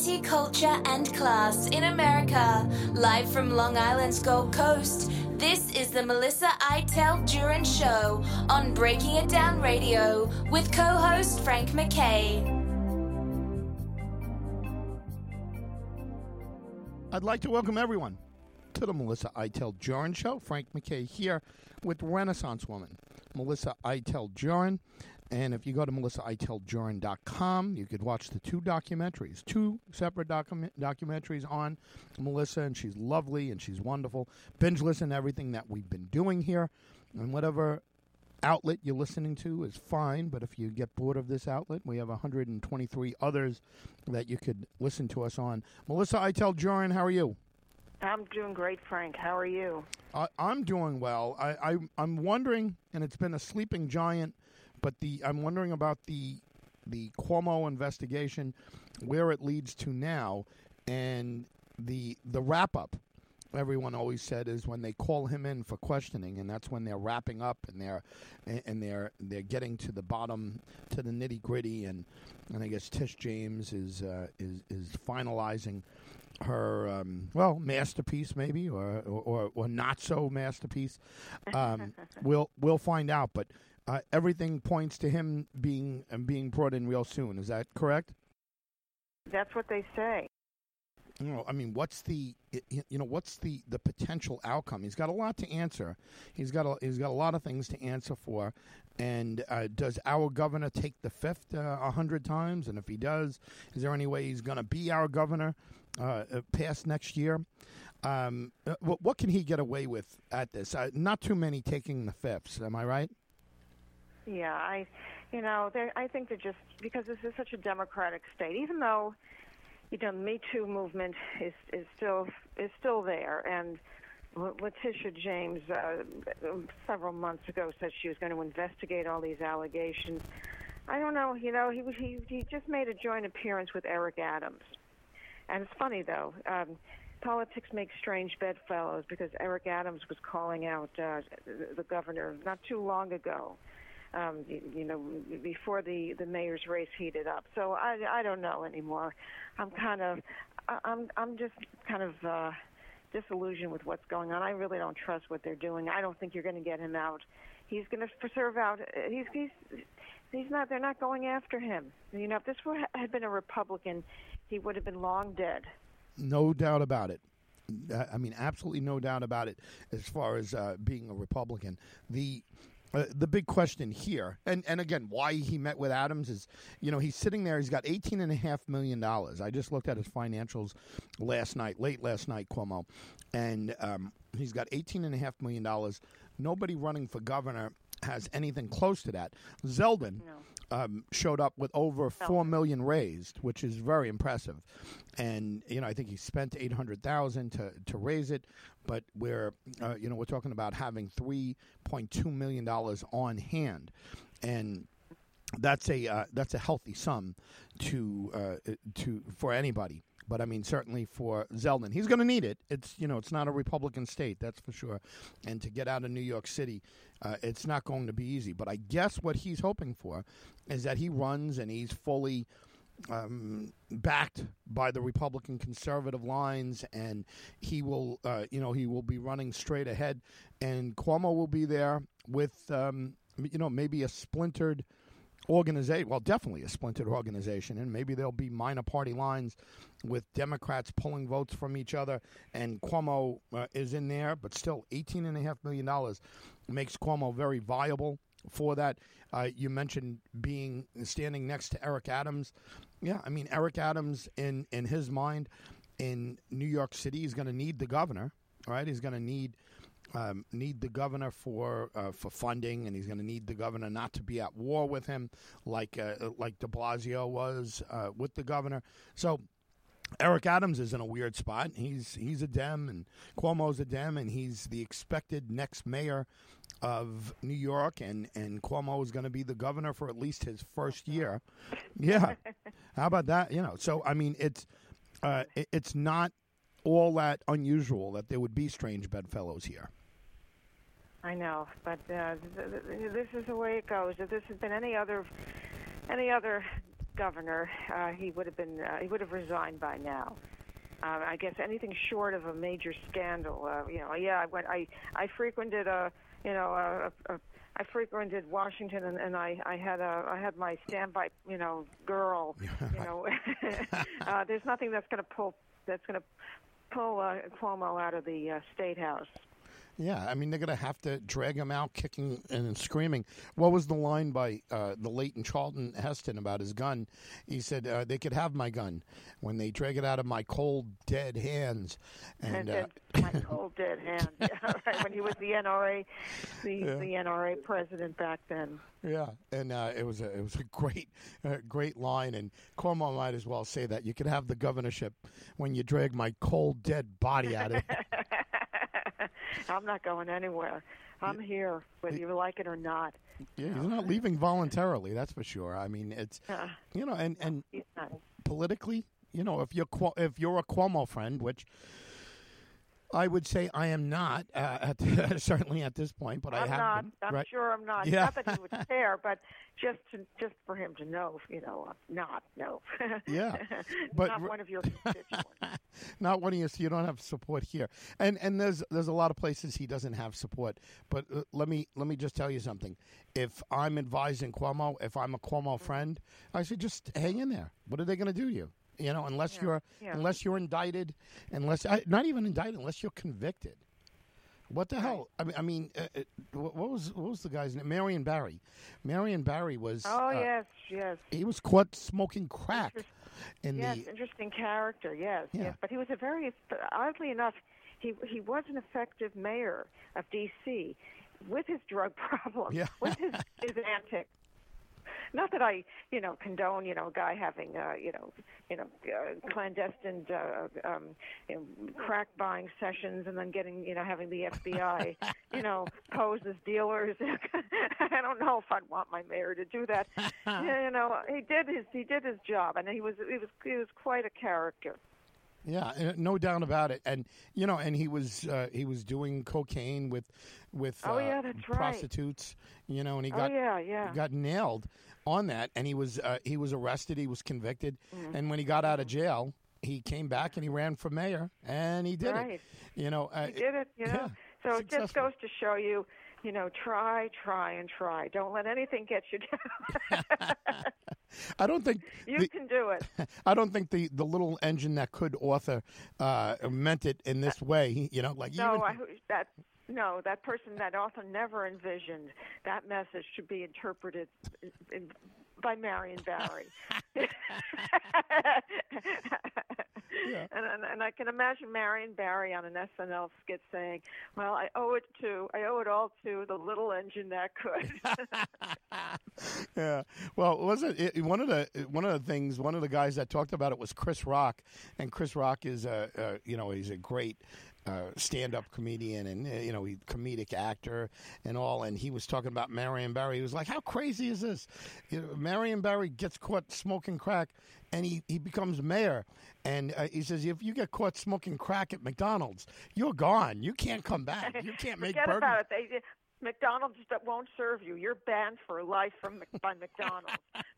Culture, and class in America. Live from Long Island's Gold Coast, this is the Melissa Iteld Jurin Show on Breaking It Down Radio with co host Frank MacKay. I'd like to welcome everyone to the Melissa Iteld Jurin Show. Frank MacKay here with Renaissance Woman, Melissa Iteld Jurin. And if you go to melissaiteldjurin.com, you could watch the two documentaries, two separate docu- documentaries on Melissa, and she's lovely and she's wonderful. Binge listen to everything that we've been doing here, and whatever outlet you're listening to is fine. But if you get bored of this outlet, we have 123 others that you could listen to us on. Melissa Iteld Jurin, how are you? I'm doing great, Frank. How are you? I, I'm doing well. I, I I'm wondering, and it's been a sleeping giant but the I'm wondering about the the Cuomo investigation, where it leads to now, and the the wrap up. Everyone always said is when they call him in for questioning, and that's when they're wrapping up and they're and they're they're getting to the bottom, to the nitty gritty, and and I guess Tish James is uh, is is finalizing her um, well masterpiece maybe or or, or not so masterpiece. Um, we'll we'll find out, but uh, everything points to him being uh, being brought in real soon. Is that correct? That's what they say. You know, I mean, what's the you know what's the the potential outcome? He's got a lot to answer. He's got a he's got a lot of things to answer for. And uh, does our governor take the fifth uh, a uh, hundred times? And if he does, is there any way he's going to be our governor uh, uh, past next year? Um, what, what, can he get away with at this? not too many taking the fifths. Am I right? Yeah, I, you know, I think they're just because this is such a democratic state. Even though, you know, the Me Too movement is is still is still there, and Letitia James uh, several months ago said she was going to investigate all these allegations. I don't know. You know, he he he just made a joint appearance with Eric Adams, and it's funny though. Um, politics makes strange bedfellows because Eric Adams was calling out uh, the governor not too long ago um, you, you know, before the the mayor's race heated up. So I I don't know anymore. I'm kind of I'm I'm just kind of uh, disillusioned with what's going on. I really don't trust what they're doing. I don't think you're going to get him out. He's going to serve out. He's he's he's not. They're not going after him. You know, if this were, had been a Republican, he would have been long dead. No doubt about it. I mean, absolutely no doubt about it. As far as uh, being a Republican, the uh, the big question here, and, and again, why he met with Adams is, you know, he's sitting there. He's got eighteen and a half million dollars. I just looked at his financials last night, late last night, Cuomo, and um, he's got eighteen and a half million dollars. Nobody running for governor has anything close to that. Zeldin no. Um, showed up with over four million raised, which is very impressive. And you know, I think he spent eight hundred thousand to to raise it, but we're uh, you know we're talking about having three point two million dollars on hand, and that's a uh, that's a healthy sum to uh, to for anybody but I mean certainly for Zeldin, he's going to need it. It's you know it's not a Republican state, that's for sure. And to get out of New York City, uh, it's not going to be easy. But I guess what he's hoping for is that he runs and he's fully. Um, backed by the Republican conservative lines, and he will, uh, you know, he will be running straight ahead, and Cuomo will be there with, um, you know, maybe a splintered organization, well, definitely a splintered organization, and maybe there'll be minor party lines with Democrats pulling votes from each other, and Cuomo uh, is in there, but still, $18.5 million makes Cuomo very viable for that. Uh, you mentioned being standing next to Eric Adams. Yeah, I mean, Eric Adams, in, in his mind, in New York City, is going to need the governor, right? He's going to need um, need the governor for uh, for funding, and he's going to need the governor not to be at war with him, like uh, like De Blasio was uh, with the governor. So. Eric Adams is in a weird spot. He's he's a Dem, and Cuomo's a Dem, and he's the expected next mayor of New York, and and Cuomo is going to be the governor for at least his first year. Yeah, how about that? You know, so I mean, it's uh, it, it's not all that unusual that there would be strange bedfellows here. I know, but uh, th- th- this is the way it goes. If this had been any other any other governor, uh, he would have been uh, he would have resigned by now. Uh, I guess anything short of a major scandal. Uh, you know, yeah, I went. I I frequented a you know a, a I frequented Washington, and, and I, I had a I had my standby, you know, girl. You know, uh, there's nothing that's going to pull that's going to pull uh, Cuomo out of the uh, state house. Yeah, I mean they're going to have to drag him out, kicking and screaming. What was the line by uh, the late and Charlton Heston about his gun? He said uh, they could have my gun when they drag it out of my cold dead hands. And, uh, my cold dead hands. Yeah, right. When he was the NRA, the, yeah. the NRA president back then. Yeah, and uh, it was a it was a great uh, great line, and Cuomo might as well say that you could have the governorship when you drag my cold dead body out of it. I'm not going anywhere. I'm here, whether you like it or not. Yeah, he's not leaving voluntarily. That's for sure. I mean, it's you know, and and politically, you know, if you're if you're a Cuomo friend, which I would say I am not, uh, at certainly at this point, but I'm I have not. been. I'm right? sure I'm not. Yeah. Not that he would care, but just to, just for him to know, you know, uh, not no. Yeah, but not one of your constituents. not one of you. So you don't have support here, and and there's there's a lot of places he doesn't have support. But uh, let me let me just tell you something. If I'm advising Cuomo, if I'm a Cuomo friend, I say just hang in there. What are they going to do to you? You know, unless Yeah, you're yeah. unless you're indicted, unless not even indicted, unless you're convicted. What the Right. hell? I mean, I mean, uh, uh, what what was what was the guy's name? Marion Barry. Marion Barry was. Oh uh, yes, yes. He was caught smoking crack in Yes, the. interesting character. Yes, Yeah. yes. But he was a very oddly enough, he he was an effective mayor of D.C. with his drug problem, Yeah. with his his antics. Not that I, you know, condone, you know, a guy having, uh, you know, you know, uh, clandestine, uh, um, you know, crack buying sessions, and then getting, you know, having the FBI, you know, pose as dealers. I don't know if I'd want my mayor to do that. You know, he did his he did his job, and he was he was he was quite a character. Yeah, uh, no doubt about it. And you know, and he was uh, he was doing cocaine with with Oh, uh, yeah, that's right. prostitutes. You know, and he Oh got yeah, yeah. got nailed on that. And he was uh, he was arrested. He was convicted. Mm-hmm. And when he got out of jail, he came back and he ran for mayor, and he did Right. it. You know, uh, He did it, you know. yeah, so it just goes to show you, you know, try, try, and try. Don't let anything get you down. I don't think you the- can do it. I don't think the, the little engine that could author uh, meant it in this way. You know, like No, even, I, that no, that person, that author never envisioned that message to be interpreted in, by Marion Barry. Yeah. and, and and I can imagine Marion Barry on an SNL skit saying, "Well, I owe it to, I owe it all to the little engine that could." yeah. Well, wasn't it, one of the one of the things one of the guys that talked about it was Chris Rock, and Chris Rock is a, a you know he's a great uh, stand-up comedian and uh, you know he comedic actor and all, and he was talking about Marion Barry. He was like, "How crazy is this? You know, Marion Barry gets caught smoking crack, and he he becomes mayor." And uh, he says, if you get caught smoking crack at McDonald's, you're gone. You can't come back. You can't make Forget burgers. about it. They, McDonald's that won't serve you. You're banned for life from by McDonald's.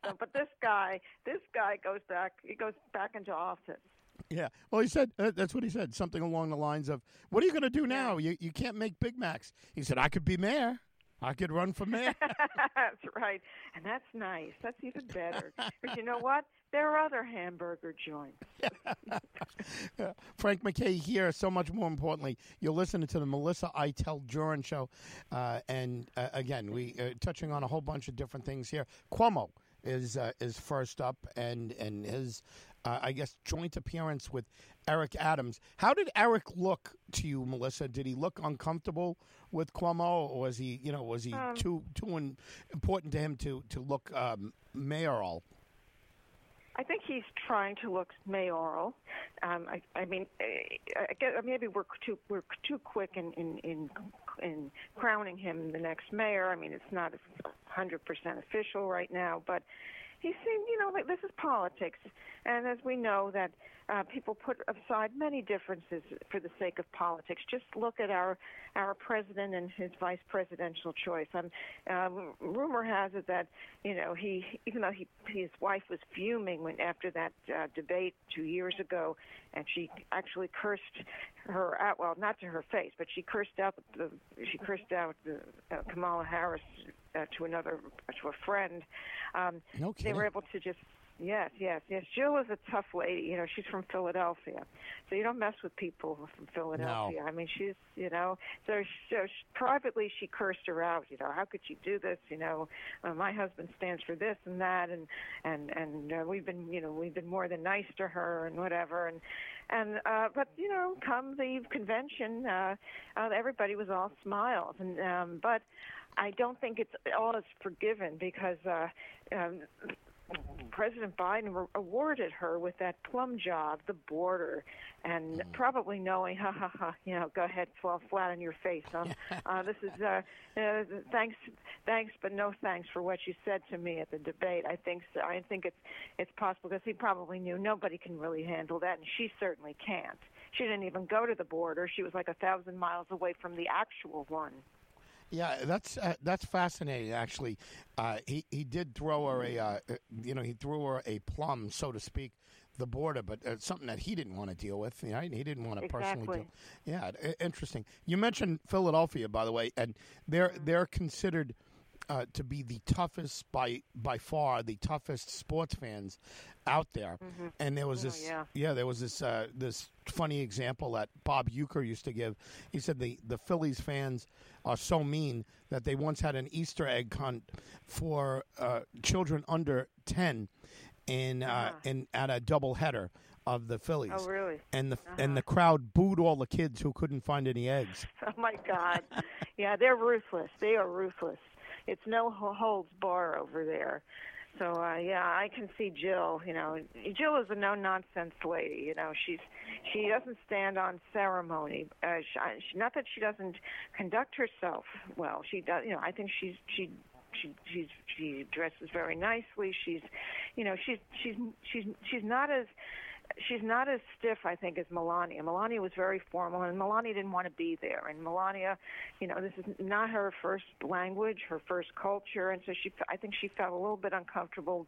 so, but this guy, this guy goes back. He goes back into office. Yeah. Well, he said uh, that's what he said. Something along the lines of, "What are you going to do now? You you can't make Big Macs." He said, "I could be mayor. I could run for mayor." that's right, and that's nice. That's even better. But you know what? There are other hamburger joints. Yeah. Frank MacKay here. So much more importantly, you're listening to the Melissa Iteld Jurin show, uh, and uh, again, we uh, touching on a whole bunch of different things here. Cuomo is uh, is first up, and and his. Uh, I guess joint appearance with Eric Adams. How did Eric look to you, Melissa? Did he look uncomfortable with Cuomo, or was he, you know, was he Um, too too in, important to him to to look um, mayoral? I think he's trying to look mayoral. Um, I, I mean, eh, I guess maybe we're too we're too quick in in in, in crowning him the next mayor. I mean, it's not hundred percent official right now, but he seemed, you know, like this is politics, and as we know that uh, people put aside many differences for the sake of politics. Just look at our our president and his vice presidential choice. Um, um, rumor has it that you know he, even though he his wife was fuming when after that uh, debate two years ago, and she actually cursed her out. Well, not to her face, but she cursed out the she cursed out the, uh, Kamala Harris uh, to another to a friend. Um, no they were able to just Yes, yes, yes. Jill is a tough lady. You know, she's from Philadelphia, so you don't mess with people from Philadelphia. No. I mean, she's you know, so, so she, privately she cursed her out. You know, how could you do this? You know, uh, my husband stands for this and that, and and and uh, we've been you know we've been more than nice to her and whatever, and and uh, but you know, come the convention, uh, uh, everybody was all smiles, and um, but. I don't think it's all is forgiven because uh, um, President Biden awarded her with that plum job, the border, and Mm. probably knowing, ha ha ha, you know, go ahead, fall flat on your face. Um, uh, this is uh, uh, thanks, thanks, but no thanks for what you said to me at the debate. I think so. I think it's it's possible because he probably knew nobody can really handle that, and she certainly can't. She didn't even go to the border. She was like a thousand miles away from the actual one. Yeah, that's uh, that's fascinating. Actually, uh, he he did throw her a uh, uh, you know he threw her a plum, so to speak, the border, but uh, something that he didn't want to deal with. You know, he didn't want to personally Exactly. deal. Yeah, interesting. You mentioned Philadelphia, by the way, and they're they're considered. Uh, to be the toughest by by far the toughest sports fans out there, and there was Oh, this yeah. there was this uh, this funny example that Bob Uecker used to give. He said the the Phillies fans are so mean that they once had an Easter egg hunt for uh, children under ten in uh, Uh-huh. in at a doubleheader of the Phillies. Oh, really? And the Uh-huh. and the crowd booed all the kids who couldn't find any eggs. Oh my God! yeah, they're ruthless. They are ruthless. It's no holds bar over there. So uh, yeah, I can see Jill. You know, Jill is a no nonsense lady. You know, she's she doesn't stand on ceremony. Uh, she, not that she doesn't conduct herself well. She does. You know, I think she's she. She she's she dresses very nicely. She's, you know, she's she's she's she's not as she's not as stiff, I think, as Melania. Melania was very formal, and Melania didn't want to be there. And Melania, you know, this is not her first language, her first culture, and so she, I think, she felt a little bit uncomfortable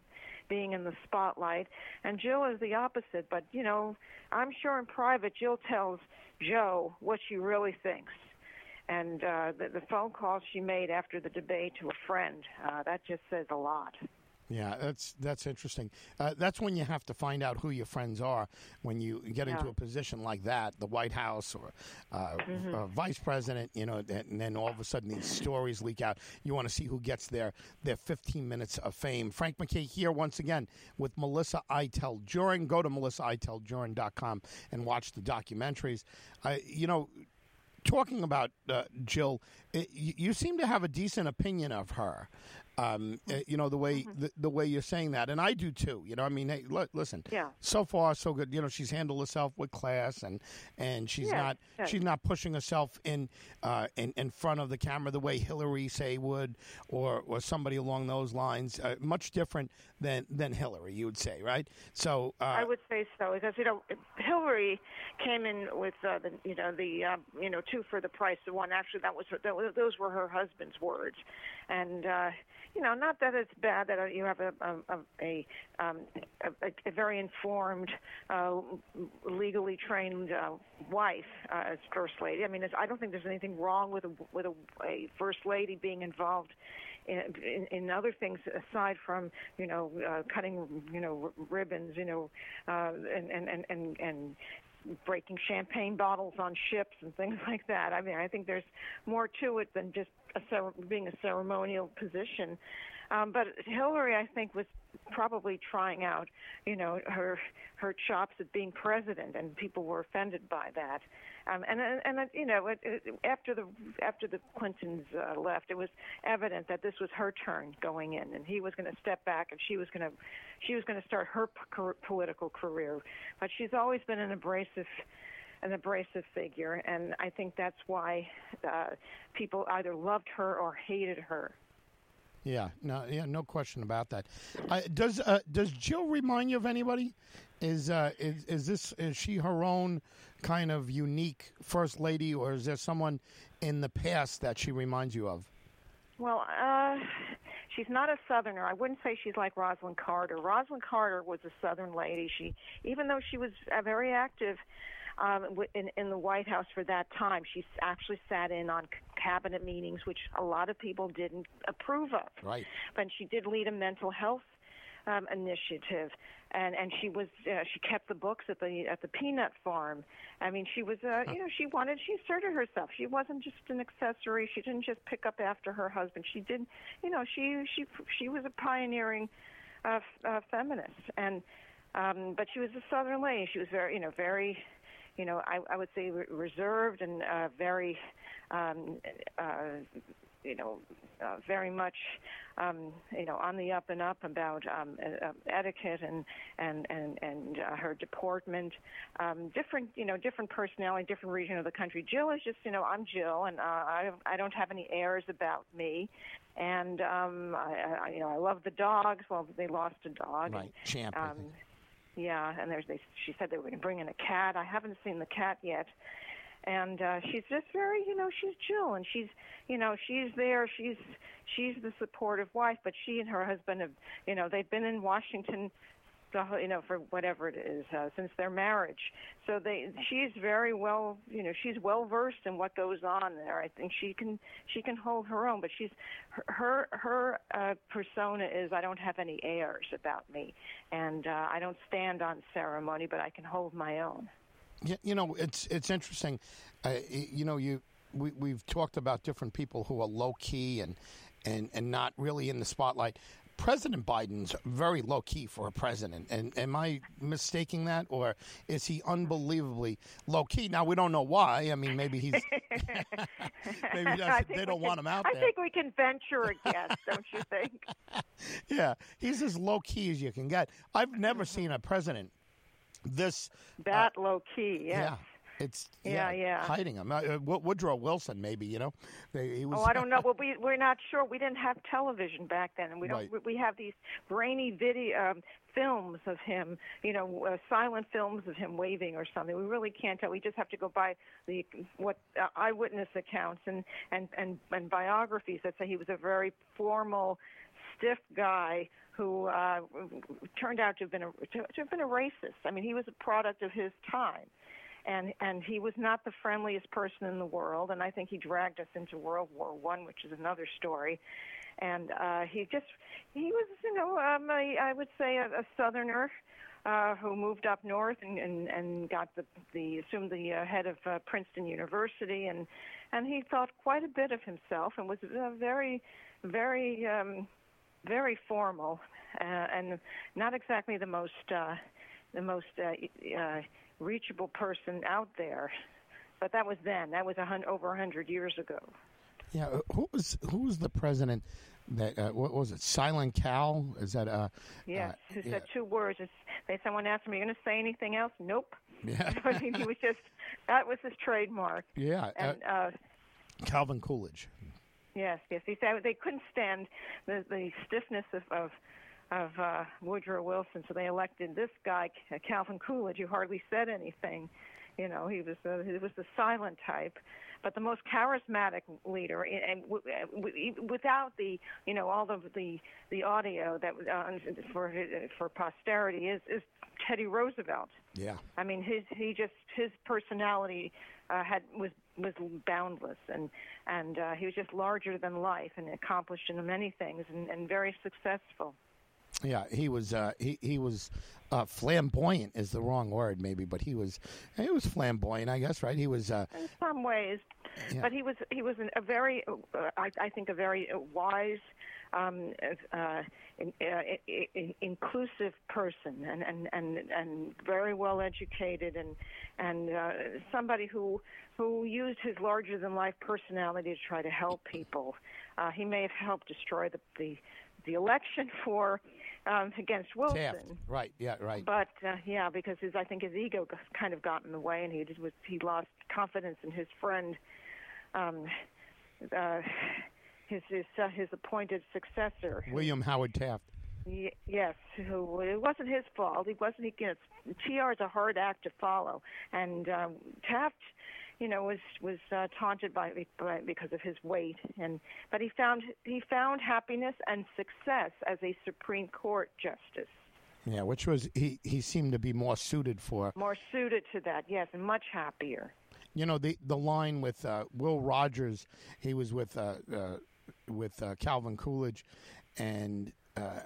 being in the spotlight. And Jill is the opposite, but you know, I'm sure in private, Jill tells Joe what she really thinks. And uh, the, the phone call she made after the debate to a friend, uh, that just says a lot. Yeah, that's that's interesting. Uh, that's when you have to find out who your friends are when you get into a position like that, the White House or uh, Mm-hmm. uh, vice president. You know, and then all of a sudden these stories leak out. You want to see who gets their their 15 minutes of fame. Frank MacKay here once again with Melissa Iteld Jurin. Go to melissaiteldjurin.com and watch the documentaries. Uh, you know, talking about uh, Jill, it, you, you seem to have a decent opinion of her. Um, uh, you know the way the, the way you're saying that, and I do too. You know, I mean, hey, li- listen. Yeah. So far, so good. You know, she's handled herself with class, and and she's Yeah, not she's not pushing herself in uh, in in front of the camera the way Hillary say would, or or somebody along those lines. Uh, much different than than Hillary, you would say, right? So uh, I would say so because you know Hillary came in with uh, the you know the uh, you know two for the price of one. Actually, that was, that was those were her husband's words, and uh, you know not that it's bad that you have a a a, um, a, a very informed, uh, legally trained uh, wife uh, as first lady. I mean, I don't think there's anything wrong with a with a, a first lady being involved in, in, in other things aside from you know uh, cutting you know ribbons you know uh, and, and and and and breaking champagne bottles on ships and things like that. I mean, I think there's more to it than just a cer- being a ceremonial position. Um, but Hillary, I think, was probably trying out, you know, her her chops at being president, and people were offended by that. Um, and and, and you know, it, it, after the after the Clintons uh, left, it was evident that this was her turn going in, and he was going to step back, and she was going to she was going to start her p- political career. But she's always been an abrasive an abrasive figure, and I think that's why uh, people either loved her or hated her. Yeah, no, yeah, no question about that. Uh, does uh, does Jill remind you of anybody? Is uh, is is this is she her own kind of unique first lady, or is there someone in the past that she reminds you of? Well, uh, she's not a Southerner. I wouldn't say she's like Rosalynn Carter. Rosalynn Carter was a Southern lady. She, even though she was uh, very active um, in, in the White House for that time. She actually sat in on cabinet meetings, which a lot of people didn't approve of. Right. But she did lead a mental health um, initiative, and and she was uh, she kept the books at the at the peanut farm. I mean, she was uh, you know she wanted she asserted herself. She wasn't just an accessory. She didn't just pick up after her husband. She did you know she she she was a pioneering uh, uh, feminist, and um, but she was a Southern lady. She was very you know very you know, I, I would say re- reserved and uh, very, um, uh, you know, uh, very much, um, you know, on the up and up about um, uh, etiquette and and and and uh, her deportment. Um, different, you know, different personality, different region of the country. Jill is just, you know, I'm Jill, and uh, I I don't have any airs about me. And um, I, I, you know, I love the dogs. Well, they lost a dog. Right, champ. Um, yeah, and there's they, she said they were going to bring in a cat. I haven't seen the cat yet. And uh she's just very, you know, she's Jill and she's, you know, she's there. She's she's the supportive wife, but she and her husband have, you know, they've been in Washington the you know for whatever it is uh, since their marriage. So they she's very well you know she's well versed in what goes on there. I think she can she can hold her own, but she's her her uh, persona is I don't have any airs about me, and uh, I don't stand on ceremony, but I can hold my own. Yeah, you know it's it's interesting. Uh, you know you we we've talked about different people who are low key and and and not really in the spotlight. President Biden's very low key for a president. And am I mistaking that, or is he unbelievably low key? Now we don't know why. I mean, maybe he's maybe they don't want him out I there. I think we can venture a guess, don't you think? yeah, he's as low key as you can get. I've never mm-hmm. seen a president this that uh, low key. Yes. Yeah. It's yeah, yeah, yeah. hiding them. Uh, Woodrow Wilson, maybe you know. He was, oh, I don't know. well, we we're not sure. We didn't have television back then, and we don't. Right. We have these grainy video um, films of him, you know, uh, silent films of him waving or something. We really can't tell. We just have to go by the what uh, eyewitness accounts and and and and biographies that say he was a very formal, stiff guy who uh, turned out to have been a to, to have been a racist. I mean, he was a product of his time and and he was not the friendliest person in the world and i think he dragged us into world war one which is another story. And uh he just he was you know um a, i would say a, a southerner uh who moved up north and and and got the the assumed the uh, head of uh, princeton university. And and he thought quite a bit of himself and was uh, very very um very formal uh, and not exactly the most uh the most uh, uh reachable person out there. But that was then. That was a hun- over a hundred years ago. Yeah, uh, who was who was the president? That uh, what was it? Silent Cal? Is that uh? Yes, uh, who said yeah. two words? It's, they someone asked him, "Are you going to say anything else?" Nope. Yeah. I mean, he was just that was his trademark. Yeah. And uh, uh, Calvin Coolidge. Yes, yes. He said they couldn't stand the the stiffness of, of of uh, Woodrow Wilson. So they elected this guy, Calvin Coolidge, who hardly said anything. You know, he was uh, he was the silent type, but the most charismatic leader, and without the you know all of the the audio that uh, for for posterity is is Teddy Roosevelt. Yeah, I mean his he just his personality uh, had was was boundless and and uh, he was just larger than life and accomplished in many things and, and very successful. Yeah, he was uh, he he was uh, flamboyant is the wrong word maybe, but he was he was flamboyant, I guess, right? He was uh, in some ways, yeah. but he was he was an, a very uh, I, I think a very wise. Um, uh, in, uh, in, inclusive person and, and, and, and very well educated and and uh, somebody who who used his larger than life personality to try to help people. Uh, he may have helped destroy the the, the election for um, against Wilson. Taft. Right. Yeah. Right. But uh, yeah, because his I think his ego kind of got in the way, and he just was he lost confidence in his friend. Um, uh, his his, uh, his appointed successor. William Howard Taft. Y- yes, who it wasn't his fault. He wasn't. He, you know, TR is a hard act to follow, and um, Taft, you know, was was uh, taunted by, by because of his weight, and but he found he found happiness and success as a Supreme Court justice. Yeah, which was he he seemed to be more suited for. More suited to that, yes, and much happier. You know the the line with uh, Will Rogers, he was with uh, uh, with uh, Calvin Coolidge, and uh,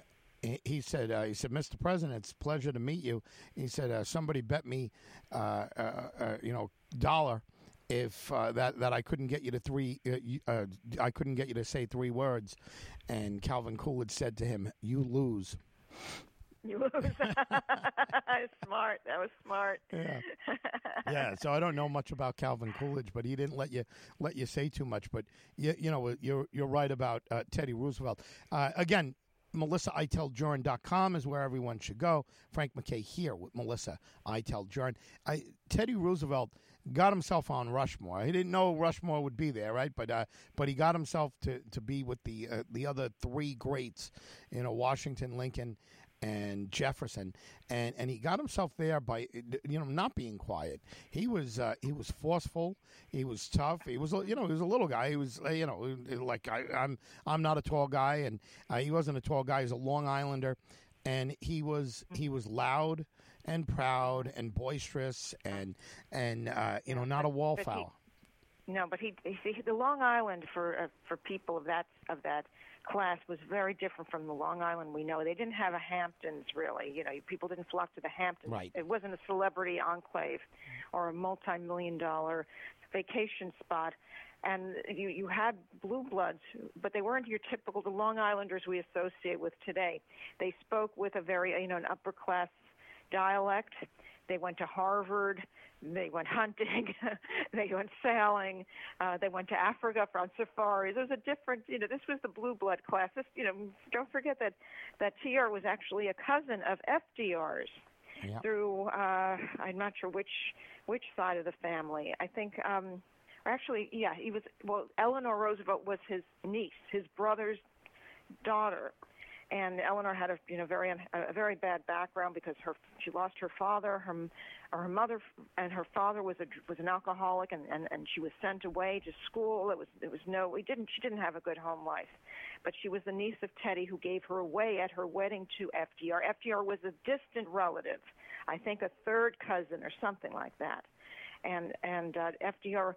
he- said uh, he said Mr. President, it's a pleasure to meet you. He said uh, somebody bet me, uh, uh, uh, you know, dollar. If uh, that that I couldn't get you to three, uh, uh, I couldn't get you to say three words, and Calvin Coolidge said to him, "You lose." You lose. smart. That was smart. Yeah. yeah, so I don't know much about Calvin Coolidge, but he didn't let you let you say too much. But you, you know, you're you're right about uh, Teddy Roosevelt. Uh, again, MelissaIteldJurin.com is where everyone should go. Frank MacKay here with Melissa Iteld Jurin. I, Teddy Roosevelt got himself on Rushmore. He didn't know Rushmore would be there, right? But uh, but he got himself to, to be with the uh, the other three greats, you know, Washington, Lincoln, and Jefferson, and and he got himself there by you know not being quiet. He was uh, he was forceful. He was tough. He was you know he was a little guy. He was uh, you know like I, I'm I'm not a tall guy, and uh, he wasn't a tall guy. He's a Long Islander, and he was he was loud and proud and boisterous and and uh, you know not a wallflower. No, but he, he the Long Island for uh, for people of that of that class was very different from the Long Island we know. They didn't have a Hamptons really. You know, people didn't flock to the Hamptons. Right. It wasn't a celebrity enclave or a multi-million dollar vacation spot. And you you had blue bloods, but they weren't your typical the Long Islanders we associate with today. They spoke with a very you know an upper class dialect. They went to Harvard. They went hunting. they went sailing. Uh, they went to Africa for on safaris. Was a different, you know, this was the blue blood class. This, you know, don't forget that that TR was actually a cousin of FDR's Yeah. through uh, I'm not sure which which side of the family. I think um, or actually, yeah, he was. Well, Eleanor Roosevelt was his niece, his brother's daughter, and Eleanor had a you know very a very bad background because her she lost her father, her or her mother, and her father was a was an alcoholic, and and and she was sent away to school. It was it was no, we didn't she didn't have a good home life, but she was the niece of Teddy who gave her away at her wedding to FDR. FDR was a distant relative, I think a third cousin or something like that, and and uh, FDR.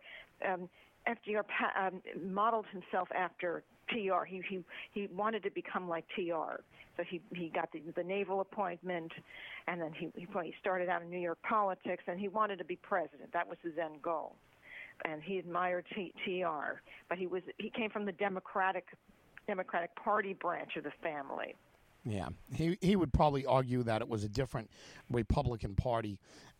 Um, FDR um, modeled himself after TR. He he he wanted to become like TR, so he he got the the naval appointment, and then he he started out in New York politics, and he wanted to be president. That was his end goal, and he admired T, TR. But he was he came from the Democratic Democratic Party branch of the family. Yeah, he he would probably argue that it was a different Republican Party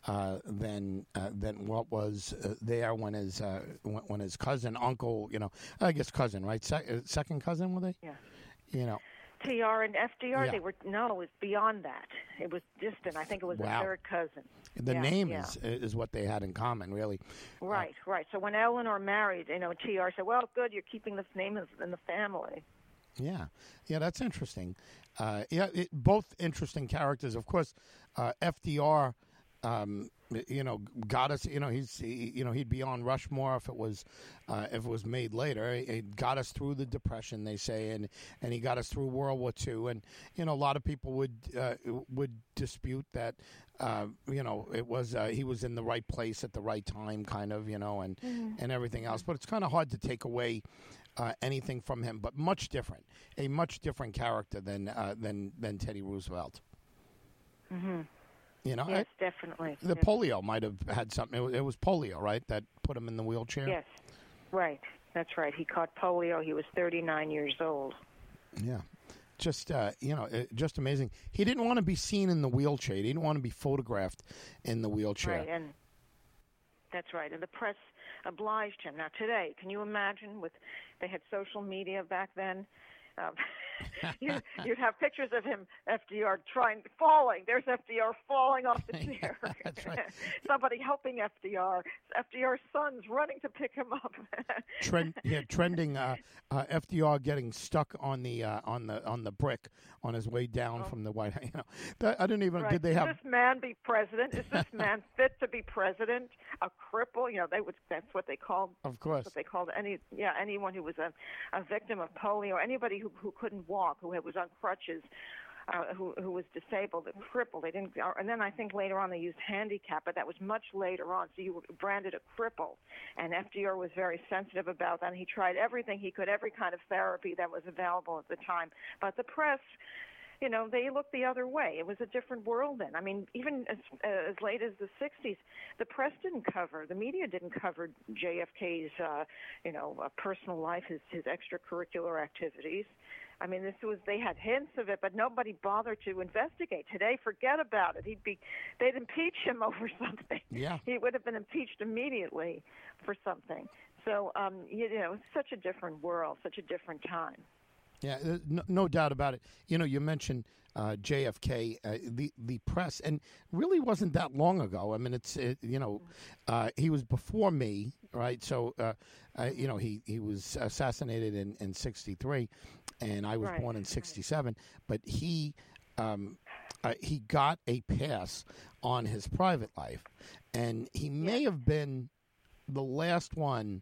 uh, than uh, than what was uh, there when his uh, when, when his cousin, uncle, you know, I guess cousin, right? Se- uh, second cousin, were they? Yeah. You know, TR and FDR, Yeah. they were no, it was beyond that. It was distant. I think it was Wow. a third cousin. the Yeah, name yeah. is is what they had in common, really. Right, right. So when Eleanor married, you know, TR said, "Well, good, you're keeping the name in the family." Yeah, yeah, that's interesting. Uh, yeah, it, both interesting characters. Of course, uh, FDR, um, you know, got us. You know, he's he, you know he'd be on Rushmore if it was uh, if it was made later. It got us through the Depression, they say, and and he got us through World War II. And you know, a lot of people would uh, would dispute that. Uh, you know, it was uh, he was in the right place at the right time, kind of. You know, and and everything else. But it's kind of hard to take away uh, anything from him, but much different, a much different character than uh, than than Teddy Roosevelt. hmm You know, Yes, definitely. The Yes. polio might have had something. It was, it was polio, right, that put him in the wheelchair. Yes, right. That's right. He caught polio. He was 39 years old. Yeah. Just uh, you know, just amazing. He didn't want to be seen in the wheelchair. He didn't want to be photographed in the wheelchair. Right, and that's right. And the press obliged him. Now today, can you imagine? With they had social media back then. Um, you, you'd have pictures of him, FDR, trying falling. There's FDR falling off the chair. That's right. Somebody helping FDR. FDR's sons running to pick him up. Trend, yeah, trending. Uh, uh, FDR getting stuck on the uh, on the on the brick on his way down Oh. from the White House. You know, that, I didn't even. Right. Did they have? Is this man be president? Is this man fit to be president? A cripple? You know, they would. That's what they called. Of course. What they called any. Yeah, anyone who was a, a victim of polio, anybody who who couldn't walk, who was on crutches. Uh, who who was disabled, a cripple? They didn't, and then I think later on they used handicap, but that was much later on. So you were branded a cripple, and FDR was very sensitive about that. And he tried everything he could, every kind of therapy that was available at the time. But the press, you know, they looked the other way. It was a different world then. I mean, even as uh, as late as the '60s, the press didn't cover, the media didn't cover JFK's, uh, you know, uh, personal life, his his extracurricular activities. I mean, this was they had hints of it, but nobody bothered to investigate. Today, forget about it. He'd be, they'd impeach him over something. Yeah. He would have been impeached immediately for something. So, um, you know, it's such a different world, such a different time. Yeah, uh, no, no doubt about it. You know, you mentioned uh, JFK, uh, the the press, and really wasn't that long ago. I mean, it's it, you know, uh, he was before me, right? So, uh, uh, you know, he he was assassinated in in '63, and I was Right, born in '67. But he. Um, uh, he got a pass on his private life, and he may have been the last one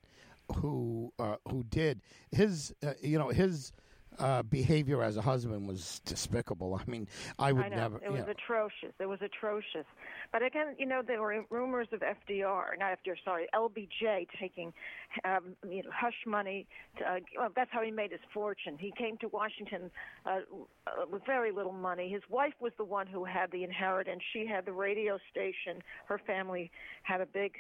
who uh, who did his uh, you know his uh, behavior as a husband was despicable. I mean, I would I never. it was know, atrocious. It was atrocious. But again, you know, there were rumors of FDR, not FDR, sorry, LBJ taking, um, you know, hush money. To, uh, well, that's how he made his fortune. He came to Washington uh, uh, with very little money. His wife was the one who had the inheritance. She had the radio station. Her family had a big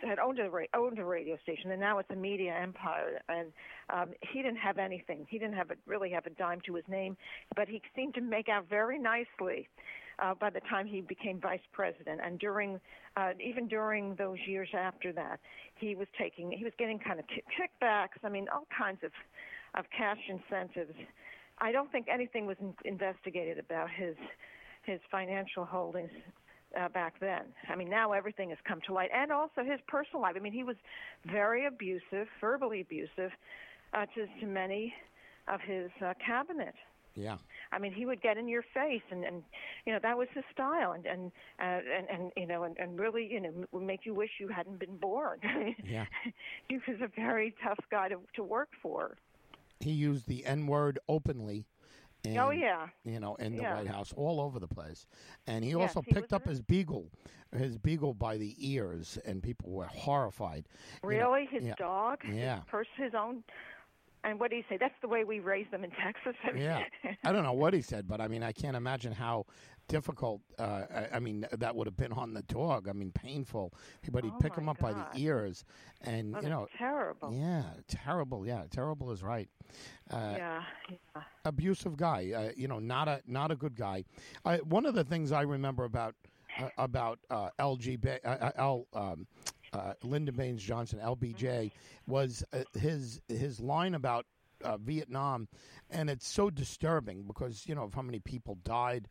had owned a ra- owned a radio station, and now it's a media empire. And um, he didn't have anything. He didn't have a, really have a dime to his name, but he seemed to make out very nicely uh, by the time he became vice president. And during uh, even during those years after that, he was taking he was getting kind of ki kickbacks. I mean, all kinds of of cash incentives. I don't think anything was in- investigated about his his financial holdings uh, back then. I mean, now everything has come to light, and also his personal life. I mean, he was very abusive, verbally abusive, uh, to to many of his uh, cabinet. yeah, I mean, he would get in your face, and and you know that was his style, and and uh, and, and you know, and, and really, you know, m- make you wish you hadn't been born. Yeah. he was a very tough guy to to work for. he used the N word openly. Oh, in, oh yeah, You know, in the Yeah. White House, all over the place, and he Yes, also picked was up his beagle, his beagle by the ears, and people were horrified. You know, really, his yeah. dog, Yeah. his pers- his own. And what do you say? That's the way we raise them in Texas. Yeah, I don't know what he said, but I mean, I can't imagine how difficult. Uh, I, I mean, that would have been on the dog. I mean, painful. But he'd Oh, pick him up by the ears, and That you know, terrible. yeah, terrible. Yeah, terrible is right. Uh, yeah, yeah. abusive guy. Uh, you know, not a not a good guy. One of the things I remember about uh, about uh, LG uh, L. Um, uh, Lyndon Baines Johnson, LBJ, was uh, his his line about uh, Vietnam, and it's so disturbing because you know of how many people died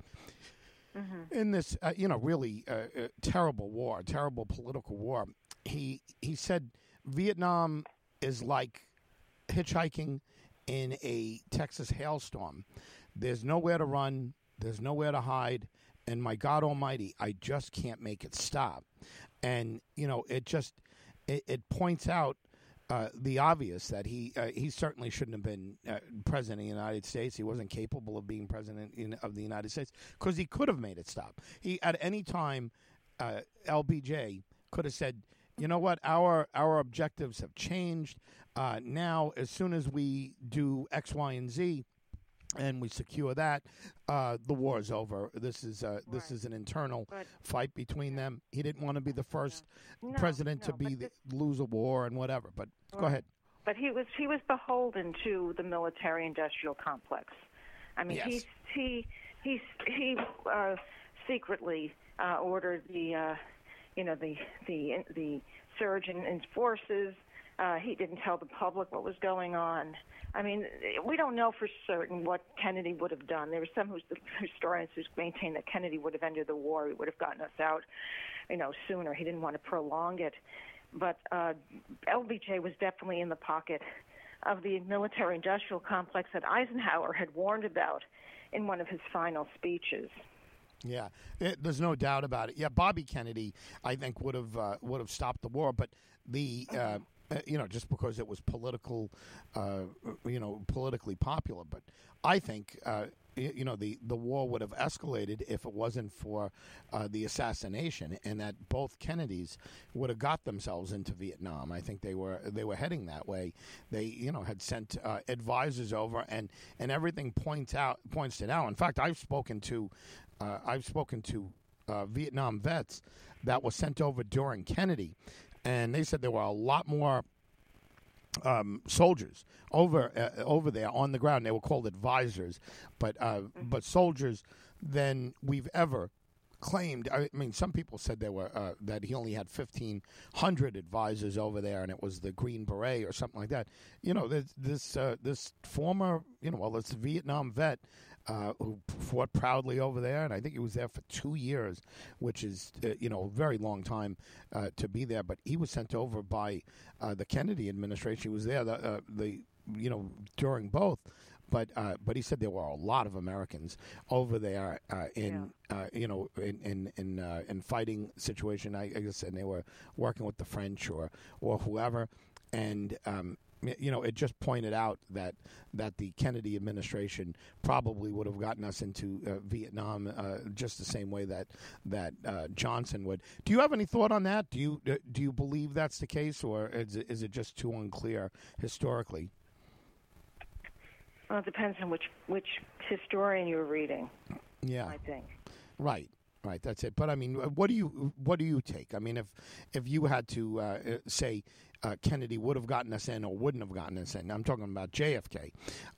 in this uh, you know really uh, uh, terrible war, terrible political war. He he said Vietnam is like hitchhiking in a Texas hailstorm. There's nowhere to run, there's nowhere to hide, and my God Almighty, I just can't make it stop. And you know, it just it, it points out uh, the obvious that he uh, he certainly shouldn't have been uh, president of the United States. He wasn't capable of being president in, of the United States because he could have made it stop. He at any time, uh, LBJ could have said, "You know what? Our our objectives have changed. Uh, now, as soon as we do X, Y, and Z." And we secure that. Uh, the war is over. This is uh, this Right. is an internal But- fight between them. He didn't want to be the first No, president to be the, this- lose a war and whatever. But go ahead. but he was he was beholden to the military industrial complex. I mean, Yes. he he he he uh, secretly uh, ordered the uh, you know the the the surge in, in forces. Uh, he didn't tell the public what was going on. I mean, we don't know for certain what Kennedy would have done. There were some historians who maintain that Kennedy would have ended the war. He would have gotten us out, you know, sooner. He didn't want to prolong it. But uh, LBJ was definitely in the pocket of the military-industrial complex that Eisenhower had warned about in one of his final speeches. Yeah, it, there's no doubt about it. Yeah, Bobby Kennedy, I think, would have uh, would have stopped the war, but the uh, you know, just because it was political, uh, you know, politically popular. But I think, uh, you know, the, the war would have escalated if it wasn't for uh, the assassination, and that both Kennedys would have got themselves into Vietnam. I think they were they were heading that way. They, you know, had sent uh, advisors over, and and everything points out points to now. In fact, I've spoken to uh, I've spoken to Vietnam vets that were sent over during Kennedy and they said there were a lot more um, soldiers over uh, over there on the ground. They were called advisors, but uh, mm-hmm. but soldiers than we've ever claimed. I mean, some people said there were uh, that he only had fifteen hundred advisors over there, and it was the Green Beret or something like that. You know, this this, uh, this former, you know, well, this Vietnam vet uh, who fought proudly over there, and I think he was there for two years, which is uh, you know a very long time uh, to be there. But he was sent over by uh, the Kennedy administration. He was there the, uh, the you know during both. But uh, but he said there were a lot of Americans over there in yeah. you know in in in, in fighting situation. I, I guess and they were working with the French or or whoever, and um, you know, it just pointed out that that the Kennedy administration probably would have gotten us into uh, Vietnam uh, just the same way that that uh, Johnson would. Do you have any thought on that? Do you uh, do you believe that's the case, or is it, is it just too unclear historically? Well, it depends on which which historian you're reading. Yeah, I think. Right. Right, that's it. But I mean, what do you what do you take? I mean, if if you had to uh, say uh, Kennedy would have gotten us in or wouldn't have gotten us in. I'm talking about JFK.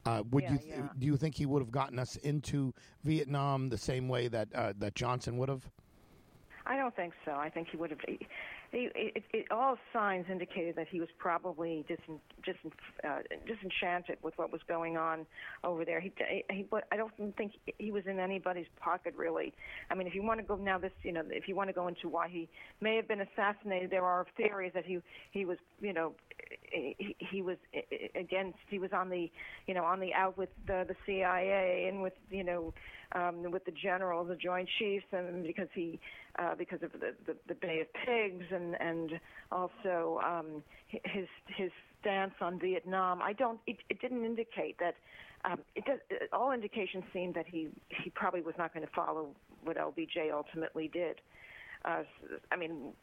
Uh, would yeah, you th- yeah. do you think he would have gotten us into Vietnam the same way that uh, that Johnson would have? I don't think so. I think he would have. He, it, it, all signs indicated that he was probably disen, disen, uh, disenchanted with what was going on over there. He, he, I don't think he was in anybody's pocket really. I mean, if you want to go now, this you know, if you want to go into why he may have been assassinated, there are theories that he he was you know he, he was against he was on the you know on the out with the, the CIA and with you know um, with the generals, the Joint Chiefs, and because he uh, because of the, the the Bay of Pigs and and also um, his his stance on Vietnam. I don't. It, it didn't indicate that. Um, it does, all indications seem that he he probably was not going to follow what LBJ ultimately did. Uh, I mean,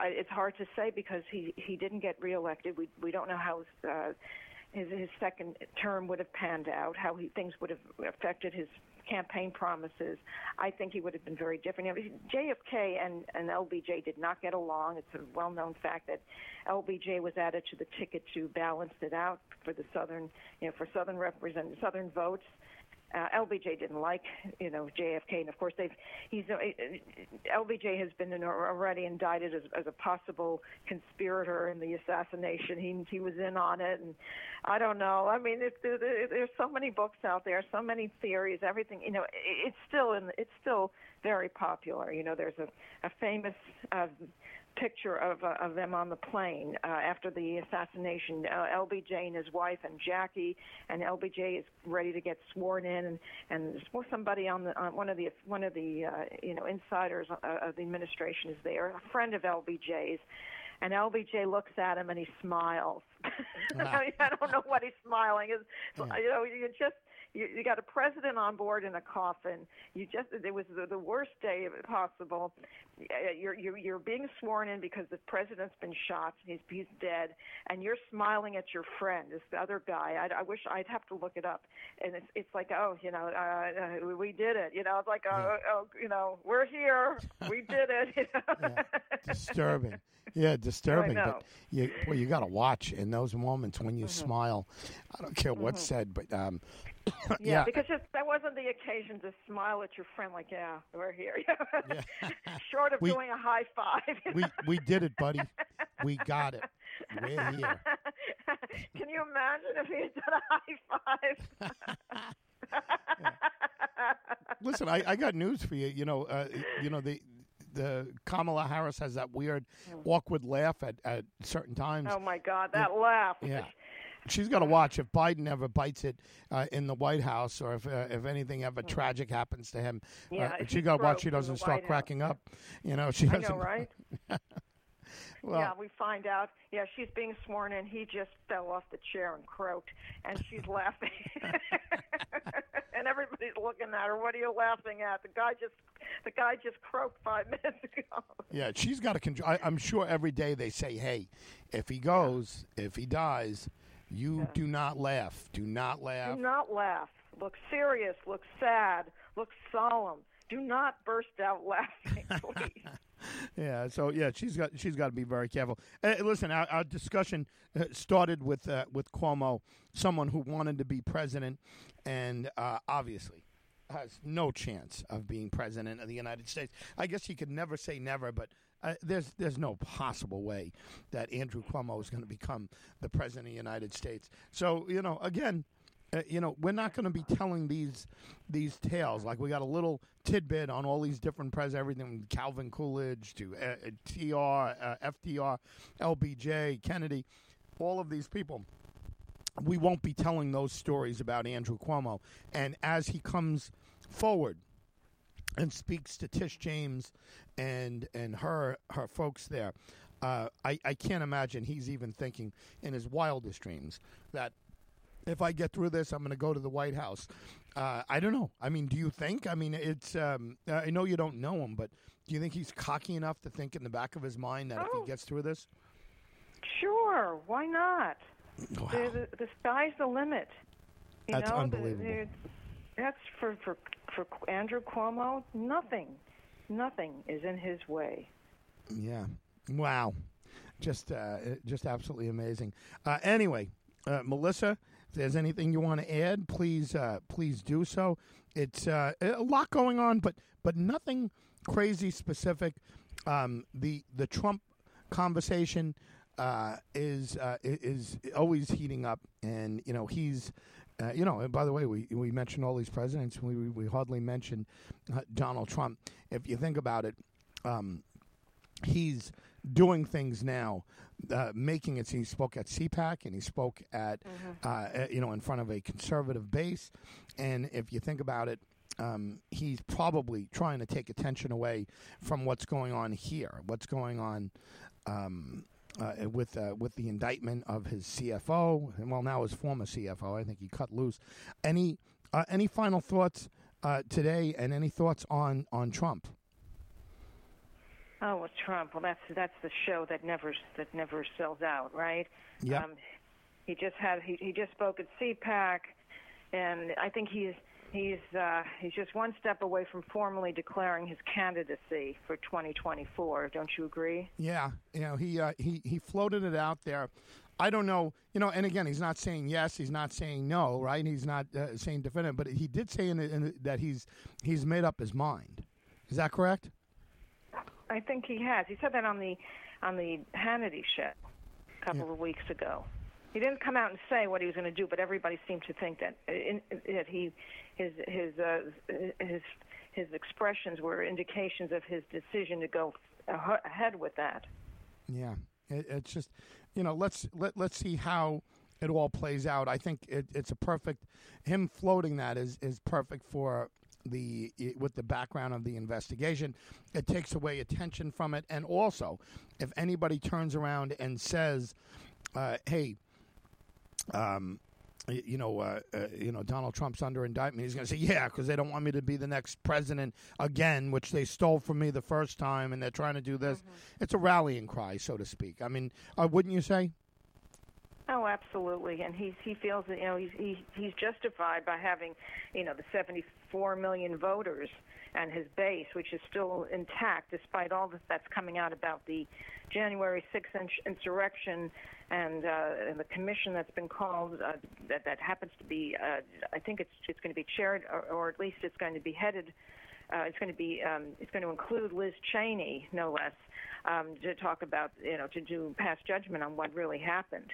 it's hard to say because he he didn't get reelected. We we don't know how uh, his his second term would have panned out, how he, things would have affected his campaign promises. I think he would have been very different. You know, JFK and and LBJ did not get along. It's a well-known fact that LBJ was added to the ticket to balance it out for the southern, you know, for southern represent southern votes uh, LBJ didn't like, you know, JFK, and of course they've he's uh, LBJ has been already indicted as, as a possible conspirator in the assassination. He he was in on it, and I don't know. I mean, it, there, there's so many books out there, so many theories, everything. You know, it's still in it's still very popular. You know, there's a a famous. Uh, picture of uh, of them on the plane uh, after the assassination. Uh, LBJ and his wife and Jackie, and LBJ is ready to get sworn in, and and somebody on the on one of the one of the uh, you know insiders uh, of the administration is there, a friend of LBJ's. And LBJ looks at him and he smiles. I don't know what he's smiling. Is yeah. you know you just you, you got a president on board in a coffin. You just it was the, the worst day possible. You're, you're you're being sworn in because the president's been shot. and He's he's dead, and you're smiling at your friend, this other guy. I, I wish I'd have to look it up. And it's it's like oh you know uh, uh we did it. You know it's like oh, oh you know we're here. We did it. You know? yeah. Disturbing. Yeah, disturbing. But you well you got to watch in those moments when you mm-hmm. smile. I don't care what's mm-hmm. said, but um, yeah, yeah, because just, that wasn't the occasion to smile at your friend like, yeah, we're here. yeah. Short of we, doing a high five. we we did it, buddy. We got it. We're here. Can you imagine if he had done a high five? Listen, I, I got news for you. You know, uh, you know the the Kamala Harris has that weird, awkward laugh at, at certain times. oh my God, that laugh. Yeah. She's got to watch if Biden ever bites it uh, in the White House, or if uh, if anything ever tragic happens to him. Yeah, uh, she got to watch. She doesn't start White House. cracking up. You know, she doesn't. I know, right? Well, yeah, we find out. Yeah, she's being sworn in. He just fell off the chair and croaked, and she's laughing. and everybody's looking at her. What are you laughing at? The guy just, the guy just croaked five minutes ago. Yeah, she's got to control. I, I'm sure every day they say, "Hey, if he goes, if he dies, you do not laugh. Do not laugh." Do not laugh. Look serious. Look sad. Look solemn. Do not burst out laughing, please. Yeah, so yeah, she's got she's got to be very careful. Uh, listen, our, our discussion uh, started with uh, with Cuomo, someone who wanted to be president, and uh, obviously has no chance of being president of the United States. I guess you could never say never, but uh, there's there's no possible way that Andrew Cuomo is going to become the president of the United States. So you know, again, uh, you know, we're not going to be telling these these tales. Like we got a little tidbit on all these different presidents, everything from Calvin Coolidge to uh, uh, TR, uh, FDR, LBJ, Kennedy, all of these people. We won't be telling those stories about Andrew Cuomo. And as he comes forward and speaks to Tish James and and her her folks there, uh, I, I can't imagine he's even thinking in his wildest dreams that if I get through this, I'm going to go to the White House. Uh, I don't know. I mean, do you think? I mean, it's. Um, I know you don't know him, but do you think he's cocky enough to think in the back of his mind that if Oh. he gets through this, Sure, why not? wow, The, the, the sky's the limit. You That's know, unbelievable. the- that's for, for for Andrew Cuomo. Nothing, nothing is in his way. yeah, wow, just uh, just absolutely amazing. Uh, anyway, uh, Melissa, if there's anything you want to add, please uh, please do so. It's uh, a lot going on, but but nothing crazy specific. Um, the the Trump conversation uh, is uh, is always heating up, and you know he's. Uh, you know, and by the way, we we mentioned all these presidents. We we, we hardly mentioned uh, Donald Trump. If you think about it, um, he's doing things now, uh, making it. He spoke at CPAC and he spoke at, uh, uh, you know, in front of a conservative base. And if you think about it, um, he's probably trying to take attention away from what's going on here, what's going on. Um, uh, with uh, with the indictment of his CFO, and well, now his former CFO, I think he cut loose. Any uh, any final thoughts uh, today, and any thoughts on on Trump? Oh, well, Trump. Well, that's that's the show that never that never sells out, right? Yep. Um, he just had he, he just spoke at CPAC, and I think he's he's uh, he's just one step away from formally declaring his candidacy for 2024. Don't you agree? Yeah, you know, he uh, he he floated it out there. I don't know, you know, and again, he's not saying yes, he's not saying no, right? He's not uh, saying definitive, but he did say in, in that he's he's made up his mind. Is that correct? I think he has. He said that on the on the Hannity show a couple of weeks ago. He didn't come out and say what he was going to do, but everybody seemed to think that in, that he his his uh, his his expressions were indications of his decision to go ahead with that. Yeah, it, it's just, you know, let's let let's see how it all plays out. I think it, it's a perfect him floating that is is perfect for the with the background of the investigation. It takes away attention from it, and also, if anybody turns around and says, uh, "Hey," um, you know, uh, uh, you know, Donald Trump's under indictment. He's going to say, "Yeah," because they don't want me to be the next president again, which they stole from me the first time, and they're trying to do this. It's a rallying cry, so to speak. I mean, uh, wouldn't you say? Oh, absolutely, and he's he feels that you know he's he, he's justified by having, you know, the 74 million voters and his base, which is still intact despite all that that's coming out about the January 6th insurrection and, uh, and the commission that's been called uh, that that happens to be uh, I think it's it's going to be chaired or, or at least it's going to be headed. Uh, it's going to be um, it's going to include Liz Cheney, no less, um, to talk about you know to do pass judgment on what really happened.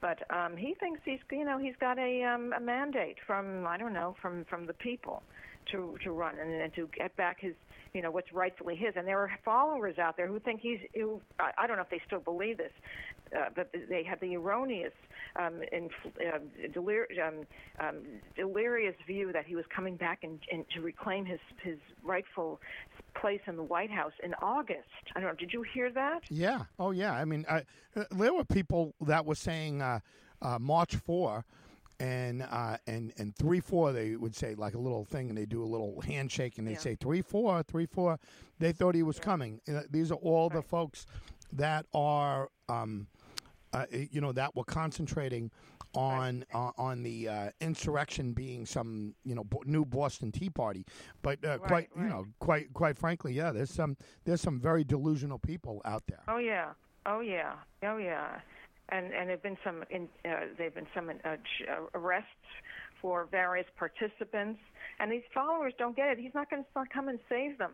But um, he thinks he's, you know, he's got a, um, a mandate from, I don't know, from from the people to to run and, and to get back his you know what's rightfully his. And there are followers out there who think he's. Who, I, don't know if they still believe this, uh, but they have the erroneous, um, and uh, delir- um, um, delirious view that he was coming back and, and to reclaim his his rightful place in the White House in August. I don't know. Did you hear that? Yeah. Oh, yeah. I mean, I, uh, there were people that were saying uh, uh, March four and uh, and and three four they would say like a little thing and they do a little handshake and they Yeah. say three four three four. They thought he was Yeah. coming. Uh, these are all the folks that are um, uh, you know that were concentrating on uh, on the uh, insurrection being some you know bo- new Boston Tea Party. But uh, quite Right, you know quite quite frankly yeah there's some there's some very delusional people out there. Oh yeah, oh yeah, oh yeah, and and there've been some in, uh, there've been some uh, ch- uh, arrests for various participants, and these followers don't get it. He's not going to come and save them,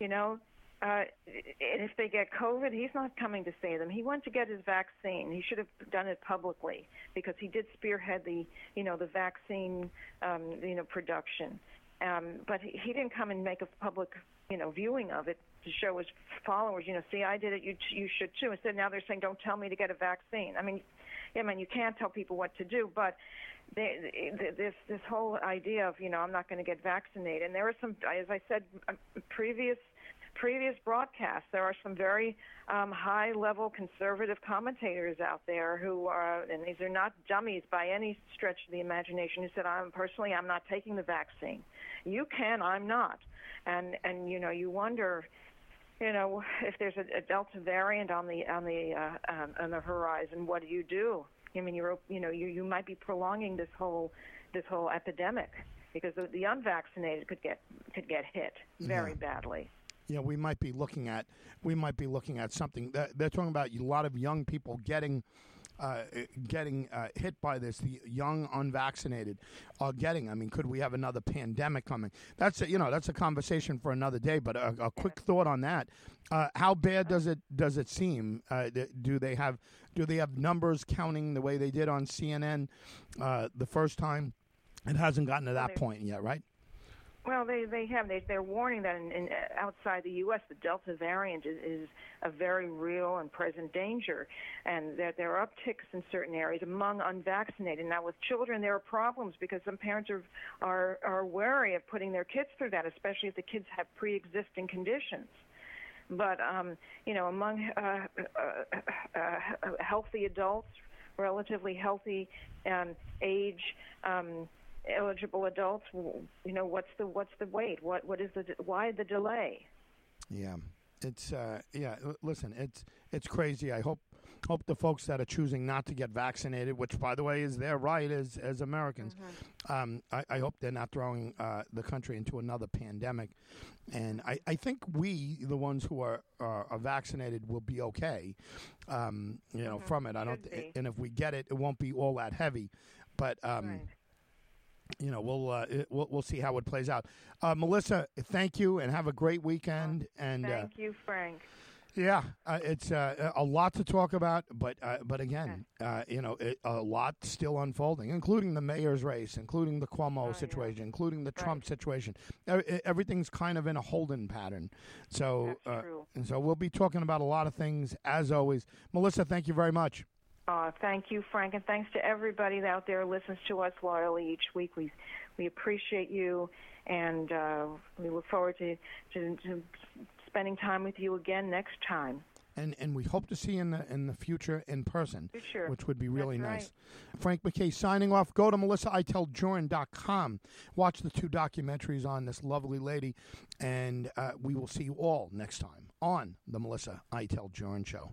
you know. Uh, and if they get COVID, he's not coming to save them. He went to get his vaccine. He should have done it publicly because he did spearhead the, you know, the vaccine, um, you know, production. Um, but he, he didn't come and make a public, you know, viewing of it to show his followers, you know, see, I did it, you you should too. Instead, now they're saying, don't tell me to get a vaccine. I mean, I mean, you can't tell people what to do, but they, this this whole idea of, you know, I'm not going to get vaccinated. And there are some, as I said, uh, previous previous broadcasts, there are some very um, high level conservative commentators out there who are, and these are not dummies by any stretch of the imagination, who said, I'm personally, I'm not taking the vaccine. You can, I'm not. And, and you know, you wonder, you know, if there's a, a Delta variant on the, on the, uh, um, on the horizon, what do you do? I mean, you're, you know, you, you might be prolonging this whole, this whole epidemic because the, the unvaccinated could get, could get hit very badly. Yeah, we might be looking at we might be looking at something that they're talking about a lot of young people getting uh, getting uh, hit by this. The young unvaccinated are getting. I mean, could we have another pandemic coming? That's a, you know that's a conversation for another day. But a, a quick thought on that: uh, How bad does it does it seem? Uh, do they have do they have numbers counting the way they did on CNN uh, the first time? It hasn't gotten to that point yet, right? Well, they they have they they're warning that in, in outside the U.S. the Delta variant is, is a very real and present danger, and that there are upticks in certain areas among unvaccinated. Now, with children, there are problems because some parents are are are wary of putting their kids through that, especially if the kids have pre-existing conditions. But um, you know, among uh, uh, uh, healthy adults, relatively healthy um, age. Um, eligible adults you know what's the what's the wait what what is the why the delay Yeah, it's uh, yeah. l- Listen, it's it's crazy. I hope hope the folks that are choosing not to get vaccinated, which by the way is their right as as Americans, um, I, I hope they're not throwing uh, the country into another pandemic. And I, I think we, the ones who are are, are vaccinated, will be okay. Um, you know, from it. I don't. And if we get it, it won't be all that heavy. But um, right. You know, we'll, uh, it, we'll we'll see how it plays out. Uh, Melissa, thank you, and have a great weekend. And uh, thank you frank yeah, uh, it's uh, a lot to talk about, but uh, but again, uh, you know, it, a lot still unfolding, including the mayor's race, including the Cuomo yeah. situation, including the Trump situation. Everything's kind of in a holding pattern. So, uh, and so we'll be talking about a lot of things as always. Melissa, thank you very much. Uh, thank you frank and thanks to everybody out there who listens to us loyally each week we we appreciate you and uh, we look forward to, to to spending time with you again next time And and we hope to see you in the in the future in person, Sure. which would be really That's nice. Frank MacKay signing off. Go to melissaiteldjurin.com. Watch the two documentaries on this lovely lady, and uh, we will see you all next time on the Melissa Iteld Jurin Show.